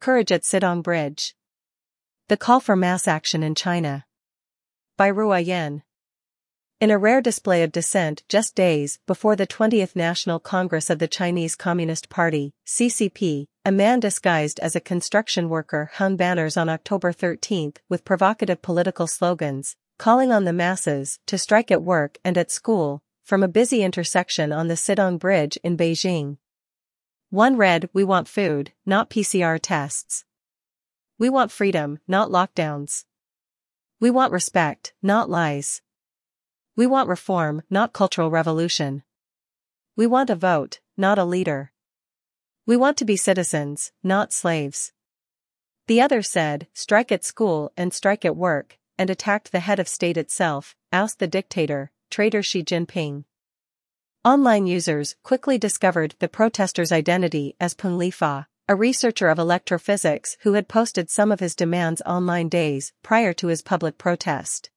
Courage at Sitong Bridge. The Call for Mass Action in China. By. Yan. In a rare display of dissent just days before the 20th National Congress of the Chinese Communist Party, CCP, a man disguised as a construction worker hung banners on October 13 with provocative political slogans, calling on the masses to strike at work and at school, from a busy intersection on the Sitong Bridge in Beijing. One read, We want food, not PCR tests. We want freedom, not lockdowns. We want respect, not lies. We want reform, not cultural revolution. We want a vote, not a leader. We want to be citizens, not slaves. The other said, strike at school and strike at work, and attacked the head of state itself, oust the dictator, traitor Xi Jinping. Online users quickly discovered the protester's identity as Peng Lifa, a researcher of electrophysics who had posted some of his demands online days prior to his public protest.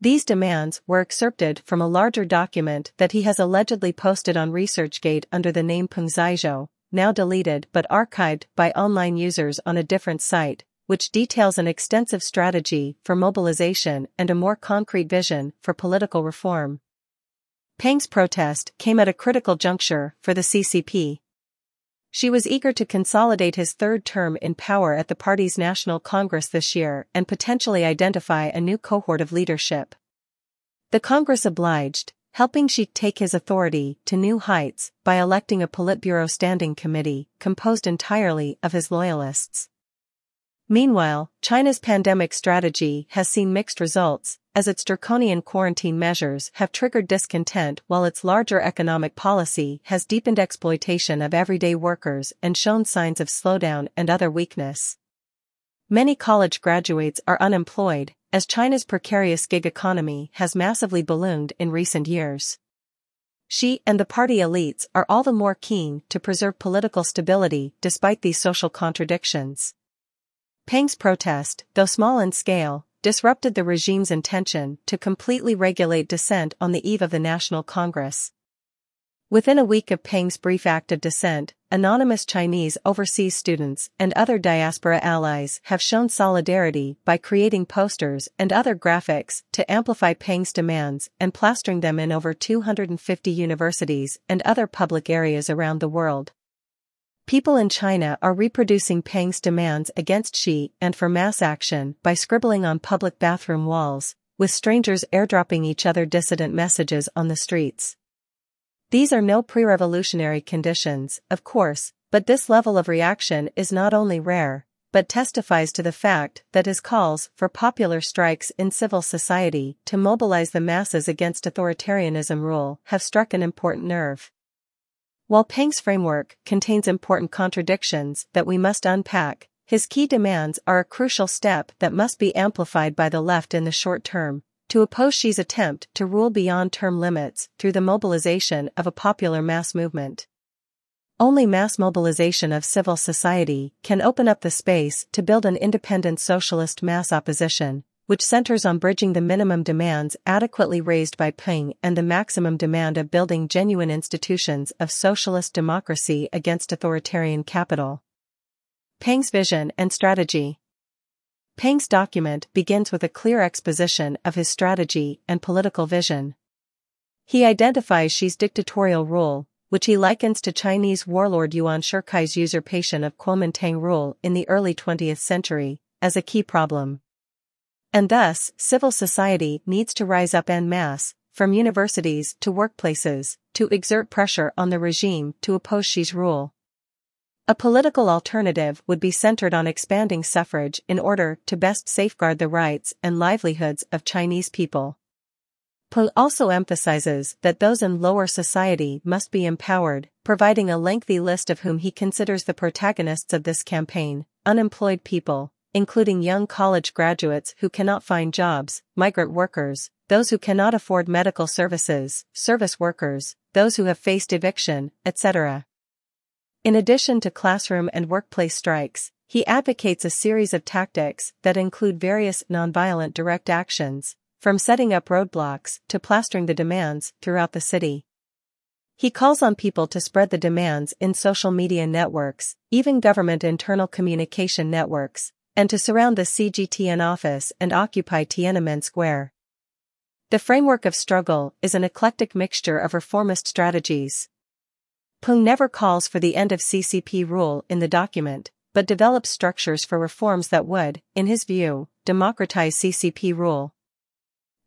These demands were excerpted from a larger document that he has allegedly posted on ResearchGate under the name Peng Zaizhou, now deleted but archived by online users on a different site, which details an extensive strategy for mobilization and a more concrete vision for political reform. Peng's protest came at a critical juncture for the CCP. Xi was eager to consolidate his third term in power at the party's National Congress this year and potentially identify a new cohort of leadership. The Congress obliged, helping Xi take his authority to new heights by electing a Politburo Standing Committee composed entirely of his loyalists. Meanwhile, China's pandemic strategy has seen mixed results, as its draconian quarantine measures have triggered discontent while its larger economic policy has deepened exploitation of everyday workers and shown signs of slowdown and other weakness. Many college graduates are unemployed, as China's precarious gig economy has massively ballooned in recent years. Xi and the party elites are all the more keen to preserve political stability despite these social contradictions. Peng's protest, though small in scale, disrupted the regime's intention to completely regulate dissent on the eve of the National Congress. Within a week of Peng's brief act of dissent, anonymous Chinese overseas students and other diaspora allies have shown solidarity by creating posters and other graphics to amplify Peng's demands and plastering them in over 250 universities and other public areas around the world. People in China are reproducing Peng's demands against Xi and for mass action by scribbling on public bathroom walls, with strangers airdropping each other dissident messages on the streets. These are no pre-revolutionary conditions, of course, but this level of reaction is not only rare, but testifies to the fact that his calls for popular strikes in civil society to mobilize the masses against authoritarianism rule have struck an important nerve. While Peng's framework contains important contradictions that we must unpack, his key demands are a crucial step that must be amplified by the left in the short term, to oppose Xi's attempt to rule beyond term limits through the mobilization of a popular mass movement. Only mass mobilization of civil society can open up the space to build an independent socialist mass opposition, which centers on bridging the minimum demands adequately raised by Peng and the maximum demand of building genuine institutions of socialist democracy against authoritarian capital. Peng's vision and strategy. Peng's document begins with a clear exposition of his strategy and political vision. He identifies Xi's dictatorial rule, which he likens to Chinese warlord Yuan Shikai's usurpation of Kuomintang rule in the early 20th century, as a key problem. And thus, civil society needs to rise up en masse, from universities to workplaces, to exert pressure on the regime to oppose Xi's rule. A political alternative would be centered on expanding suffrage in order to best safeguard the rights and livelihoods of Chinese people. Peng also emphasizes that those in lower society must be empowered, providing a lengthy list of whom he considers the protagonists of this campaign, unemployed people, including young college graduates who cannot find jobs, migrant workers, those who cannot afford medical services, service workers, those who have faced eviction, etc. In addition to classroom and workplace strikes, he advocates a series of tactics that include various nonviolent direct actions, from setting up roadblocks to plastering the demands throughout the city. He calls on people to spread the demands in social media networks, even government internal communication networks, and to surround the CGTN office and occupy Tiananmen Square. The framework of struggle is an eclectic mixture of reformist strategies. Peng never calls for the end of CCP rule in the document, but develops structures for reforms that would, in his view, democratize CCP rule.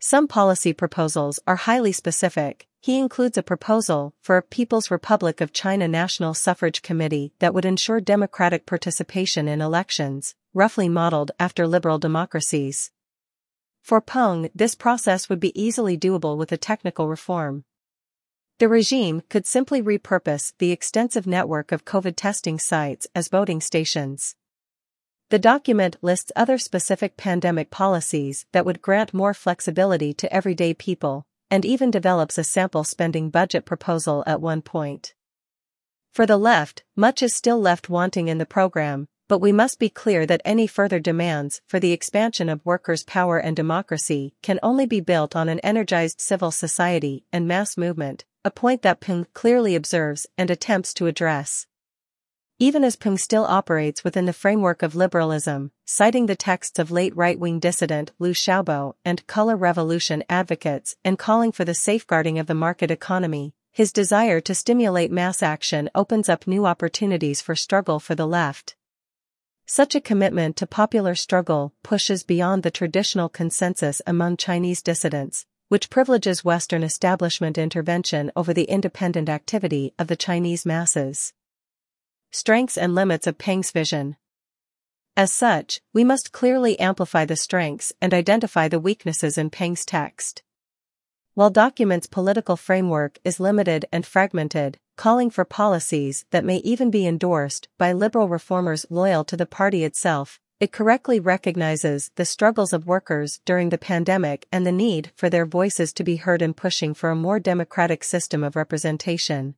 Some policy proposals are highly specific. He includes a proposal for a People's Republic of China National Suffrage Committee that would ensure democratic participation in elections, roughly modeled after liberal democracies. For Peng, this process would be easily doable with a technical reform. The regime could simply repurpose the extensive network of COVID testing sites as voting stations. The document lists other specific pandemic policies that would grant more flexibility to everyday people, and even develops a sample spending budget proposal at one point. For the left, much is still left wanting in the program, but we must be clear that any further demands for the expansion of workers' power and democracy can only be built on an energized civil society and mass movement, a point that Peng clearly observes and attempts to address. Even as Peng still operates within the framework of liberalism, citing the texts of late right-wing dissident Liu Xiaobo and color revolution advocates and calling for the safeguarding of the market economy, his desire to stimulate mass action opens up new opportunities for struggle for the left. Such a commitment to popular struggle pushes beyond the traditional consensus among Chinese dissidents, which privileges Western establishment intervention over the independent activity of the Chinese masses. Strengths and limits of Peng's vision. As such, we must clearly amplify the strengths and identify the weaknesses in Peng's text. While document's political framework is limited and fragmented, calling for policies that may even be endorsed by liberal reformers loyal to the party itself, it correctly recognizes the struggles of workers during the pandemic and the need for their voices to be heard in pushing for a more democratic system of representation.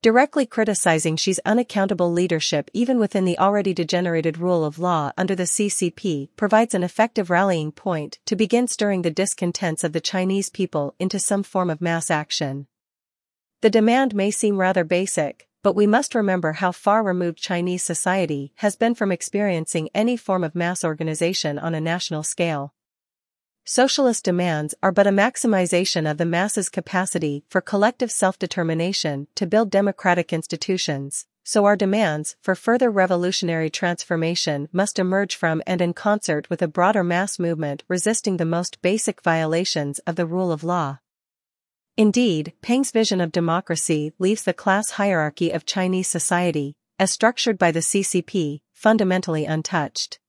Directly criticizing Xi's unaccountable leadership even within the already degenerated rule of law under the CCP provides an effective rallying point to begin stirring the discontents of the Chinese people into some form of mass action. The demand may seem rather basic, but we must remember how far removed Chinese society has been from experiencing any form of mass organization on a national scale. Socialist demands are but a maximization of the masses' capacity for collective self-determination to build democratic institutions, so our demands for further revolutionary transformation must emerge from and in concert with a broader mass movement resisting the most basic violations of the rule of law. Indeed, Peng's vision of democracy leaves the class hierarchy of Chinese society, as structured by the CCP, fundamentally untouched.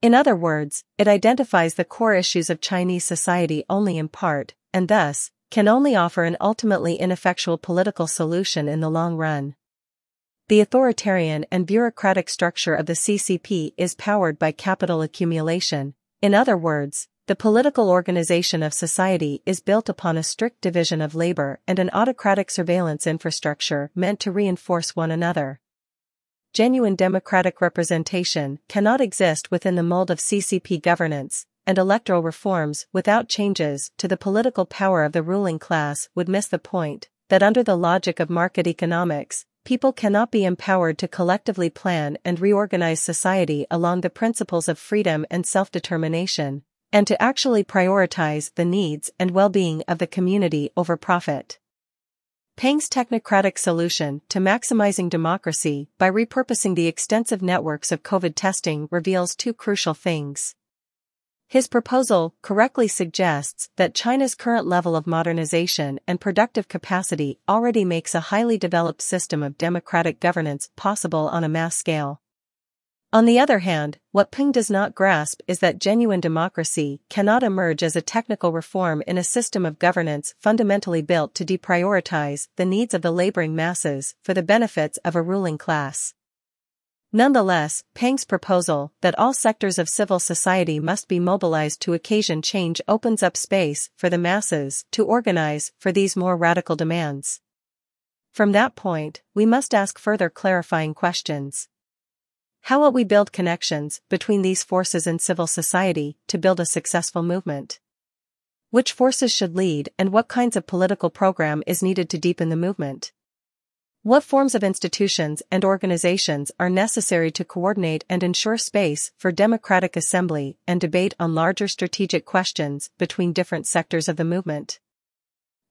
In other words, it identifies the core issues of Chinese society only in part, and thus, can only offer an ultimately ineffectual political solution in the long run. The authoritarian and bureaucratic structure of the CCP is powered by capital accumulation. In other words, the political organization of society is built upon a strict division of labor and an autocratic surveillance infrastructure meant to reinforce one another genuine democratic representation cannot exist within the mold of CCP governance, and electoral reforms without changes to the political power of the ruling class would miss the point that under the logic of market economics, people cannot be empowered to collectively plan and reorganize society along the principles of freedom and self-determination, and to actually prioritize the needs and well-being of the community over profit. Peng's technocratic solution to maximizing democracy by repurposing the extensive networks of COVID testing reveals two crucial things. His proposal correctly suggests that China's current level of modernization and productive capacity already makes a highly developed system of democratic governance possible on a mass scale. On the other hand, what Peng does not grasp is that genuine democracy cannot emerge as a technical reform in a system of governance fundamentally built to deprioritize the needs of the laboring masses for the benefits of a ruling class. Nonetheless, Peng's proposal that all sectors of civil society must be mobilized to occasion change opens up space for the masses to organize for these more radical demands. From that point, we must ask further clarifying questions. How will we build connections between these forces in civil society to build a successful movement? Which forces should lead and what kinds of political program is needed to deepen the movement? What forms of institutions and organizations are necessary to coordinate and ensure space for democratic assembly and debate on larger strategic questions between different sectors of the movement?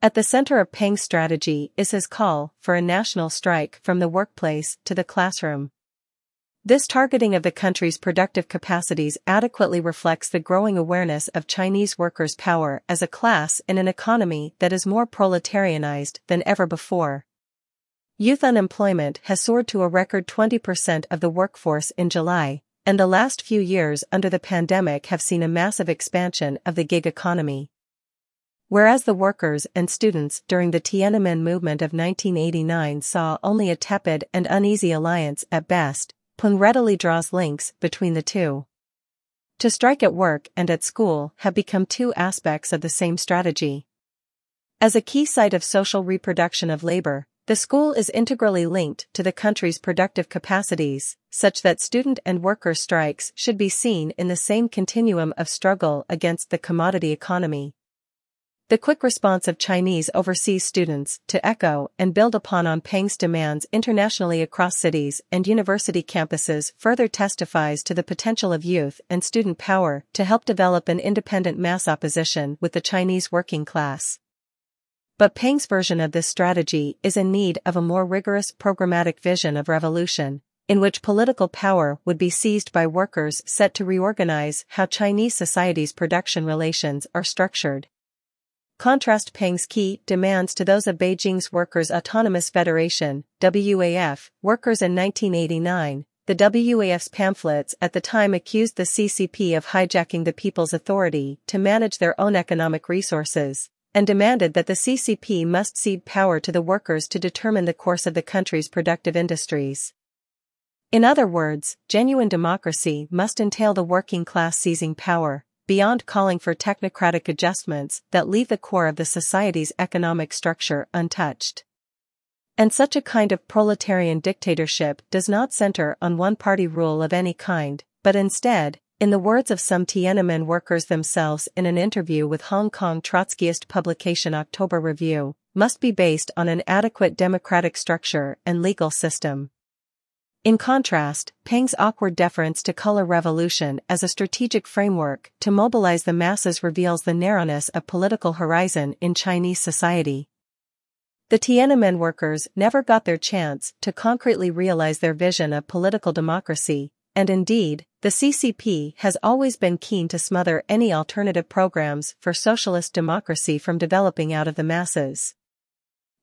At the center of Peng's strategy is his call for a national strike from the workplace to the classroom. This targeting of the country's productive capacities adequately reflects the growing awareness of Chinese workers' power as a class in an economy that is more proletarianized than ever before. Youth unemployment has soared to a record 20% of the workforce in July, and the last few years under the pandemic have seen a massive expansion of the gig economy. Whereas the workers and students during the Tiananmen movement of 1989 saw only a tepid and uneasy alliance at best, Peng readily draws links between the two. To strike at work and at school have become two aspects of the same strategy. As a key site of social reproduction of labor, the school is integrally linked to the country's productive capacities, such that student and worker strikes should be seen in the same continuum of struggle against the commodity economy. The quick response of Chinese overseas students to echo and build upon on Peng's demands internationally across cities and university campuses further testifies to the potential of youth and student power to help develop an independent mass opposition with the Chinese working class. But Peng's version of this strategy is in need of a more rigorous programmatic vision of revolution, in which political power would be seized by workers set to reorganize how Chinese society's production relations are structured. Contrast Peng's key demands to those of Beijing's Workers' Autonomous Federation, WAF, workers in 1989. The WAF's pamphlets at the time accused the CCP of hijacking the people's authority to manage their own economic resources, and demanded that the CCP must cede power to the workers to determine the course of the country's productive industries. In other words, genuine democracy must entail the working class seizing power, beyond calling for technocratic adjustments that leave the core of the society's economic structure untouched. And such a kind of proletarian dictatorship does not center on one party rule of any kind, but instead, in the words of some Tiananmen workers themselves in an interview with Hong Kong Trotskyist publication October Review, must be based on an adequate democratic structure and legal system. In contrast, Peng's awkward deference to color revolution as a strategic framework to mobilize the masses reveals the narrowness of political horizon in Chinese society. The Tiananmen workers never got their chance to concretely realize their vision of political democracy, and indeed, the CCP has always been keen to smother any alternative programs for socialist democracy from developing out of the masses.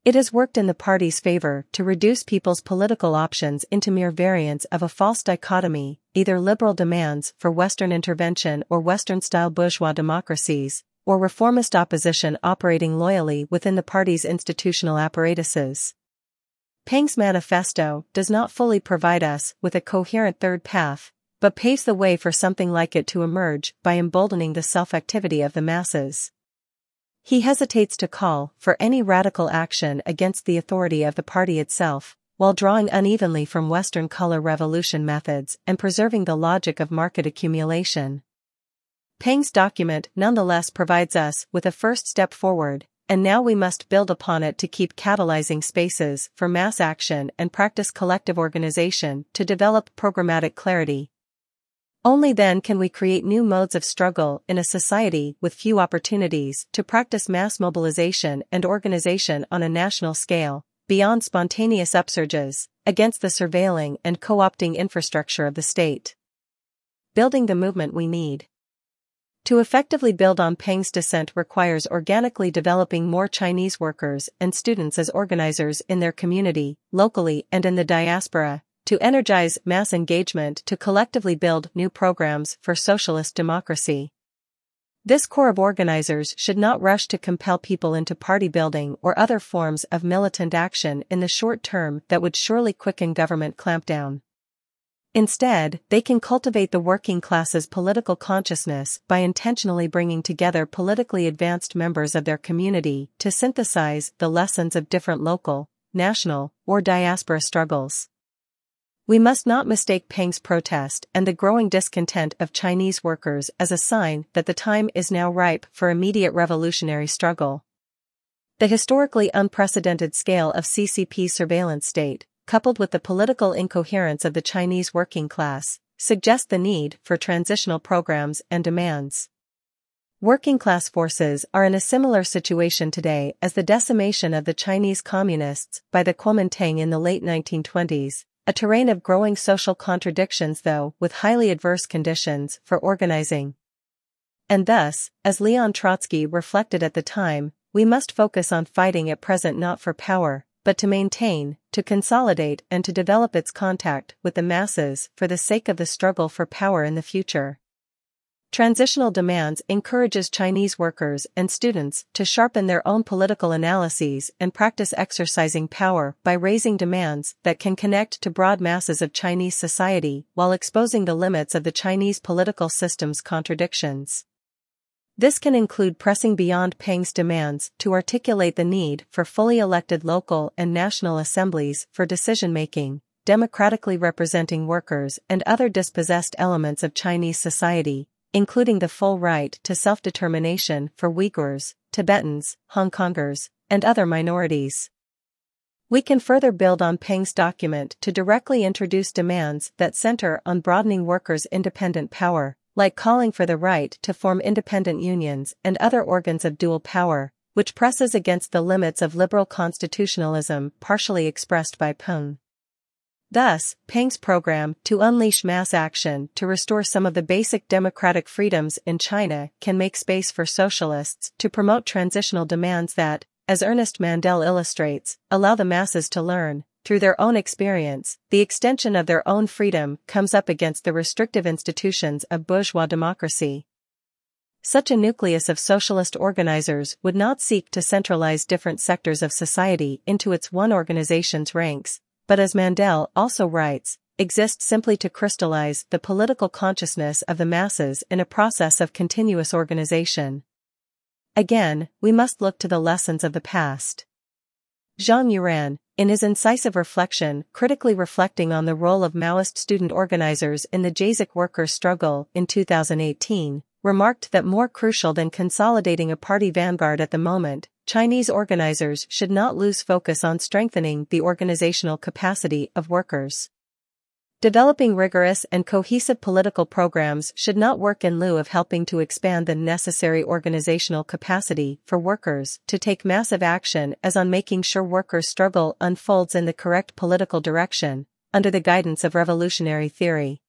It has worked in the party's favor to reduce people's political options into mere variants of a false dichotomy, either liberal demands for Western intervention or Western-style bourgeois democracies, or reformist opposition operating loyally within the party's institutional apparatuses. Peng's manifesto does not fully provide us with a coherent third path, but paves the way for something like it to emerge by emboldening the self-activity of the masses. He hesitates to call for any radical action against the authority of the party itself, while drawing unevenly from Western color revolution methods and preserving the logic of market accumulation. Peng's document nonetheless provides us with a first step forward, and now we must build upon it to keep catalyzing spaces for mass action and practice collective organization to develop programmatic clarity. Only then can we create new modes of struggle in a society with few opportunities to practice mass mobilization and organization on a national scale, beyond spontaneous upsurges, against the surveilling and co-opting infrastructure of the state. Building the movement we need. To effectively build on Peng's dissent requires organically developing more Chinese workers and students as organizers in their community, locally and in the diaspora, to energize mass engagement to collectively build new programs for socialist democracy. This core of organizers should not rush to compel people into party building or other forms of militant action in the short term that would surely quicken government clampdown. Instead, they can cultivate the working class's political consciousness by intentionally bringing together politically advanced members of their community to synthesize the lessons of different local, national, or diaspora struggles. We must not mistake Peng's protest and the growing discontent of Chinese workers as a sign that the time is now ripe for immediate revolutionary struggle. The historically unprecedented scale of CCP surveillance state, coupled with the political incoherence of the Chinese working class, suggest the need for transitional programs and demands. Working class forces are in a similar situation today as the decimation of the Chinese communists by the Kuomintang in the late 1920s, a terrain of growing social contradictions though with highly adverse conditions for organizing. And thus, as Leon Trotsky reflected at the time, we must focus on fighting at present not for power, but to maintain, to consolidate and to develop its contact with the masses for the sake of the struggle for power in the future. Transitional Demands encourages Chinese workers and students to sharpen their own political analyses and practice exercising power by raising demands that can connect to broad masses of Chinese society while exposing the limits of the Chinese political system's contradictions. This can include pressing beyond Peng's demands to articulate the need for fully elected local and national assemblies for decision-making, democratically representing workers and other dispossessed elements of Chinese society, including the full right to self-determination for Uyghurs, Tibetans, Hong Kongers, and other minorities. We can further build on Peng's document to directly introduce demands that center on broadening workers' independent power, like calling for the right to form independent unions and other organs of dual power, which presses against the limits of liberal constitutionalism partially expressed by Peng. Thus, Peng's program to unleash mass action to restore some of the basic democratic freedoms in China can make space for socialists to promote transitional demands that, as Ernest Mandel illustrates, allow the masses to learn, through their own experience, the extension of their own freedom comes up against the restrictive institutions of bourgeois democracy. Such a nucleus of socialist organizers would not seek to centralize different sectors of society into its one organization's ranks, but as Mandel also writes, exist simply to crystallize the political consciousness of the masses in a process of continuous organization. Again, we must look to the lessons of the past. Zhang Yueran, in his incisive reflection, critically reflecting on the role of Maoist student organizers in the Jasic workers' struggle in 2018, remarked that more crucial than consolidating a party vanguard at the moment, Chinese organizers should not lose focus on strengthening the organizational capacity of workers. Developing rigorous and cohesive political programs should not work in lieu of helping to expand the necessary organizational capacity for workers to take massive action as on making sure workers' struggle unfolds in the correct political direction, under the guidance of revolutionary theory.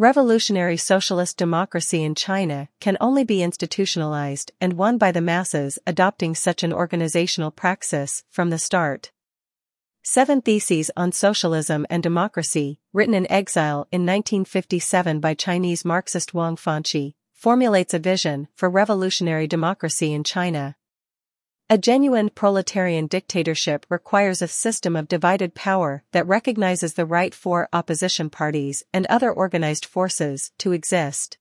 Revolutionary socialist democracy in China can only be institutionalized and won by the masses adopting such an organizational praxis from the start. Seven Theses on Socialism and Democracy, written in exile in 1957 by Chinese Marxist Wang Fanqi, formulates a vision for revolutionary democracy in China. A genuine proletarian dictatorship requires a system of divided power that recognizes the right for opposition parties and other organized forces to exist.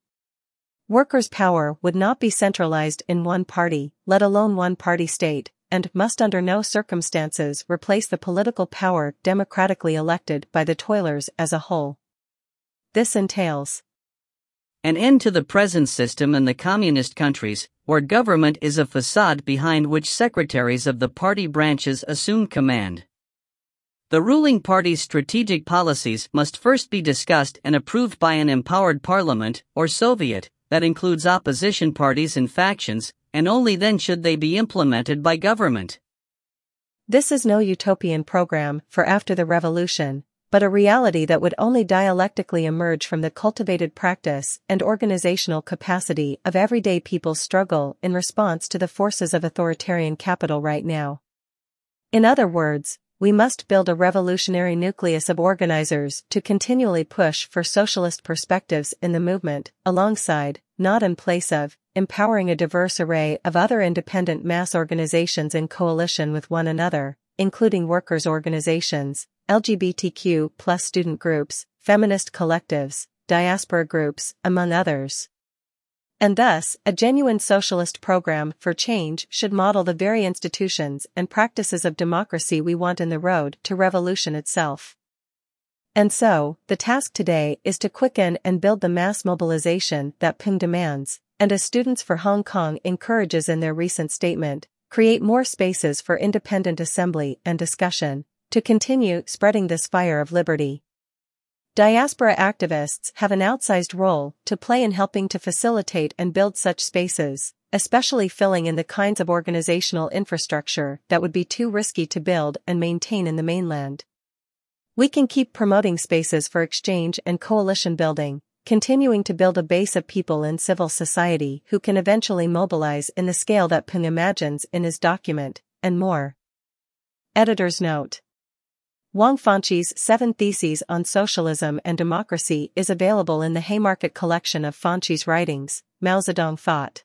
Workers' power would not be centralized in one party, let alone one party state, and must under no circumstances replace the political power democratically elected by the toilers as a whole. This entails an end to the present system in the communist countries, where government is a facade behind which secretaries of the party branches assume command. The ruling party's strategic policies must first be discussed and approved by an empowered parliament, or Soviet, that includes opposition parties and factions, and only then should they be implemented by government. This is no utopian program for after the revolution, but a reality that would only dialectically emerge from the cultivated practice and organizational capacity of everyday people's struggle in response to the forces of authoritarian capital right now. In other words, we must build a revolutionary nucleus of organizers to continually push for socialist perspectives in the movement, alongside, not in place of, empowering a diverse array of other independent mass organizations in coalition with one another, including workers' organizations, LGBTQ plus student groups, feminist collectives, diaspora groups, among others. And thus, a genuine socialist program for change should model the very institutions and practices of democracy we want in the road to revolution itself. And so, the task today is to quicken and build the mass mobilization that Peng demands, and as Students for Hong Kong encourages in their recent statement, create more spaces for independent assembly and discussion, to continue spreading this fire of liberty. Diaspora activists have an outsized role to play in helping to facilitate and build such spaces, especially filling in the kinds of organizational infrastructure that would be too risky to build and maintain in the mainland. We can keep promoting spaces for exchange and coalition building, continuing to build a base of people in civil society who can eventually mobilize in the scale that Peng imagines in his document, and more. Editor's note. Wang Fanqi's Seven Theses on Socialism and Democracy is available in the Haymarket collection of Fanqi's writings, Mao Zedong Thought.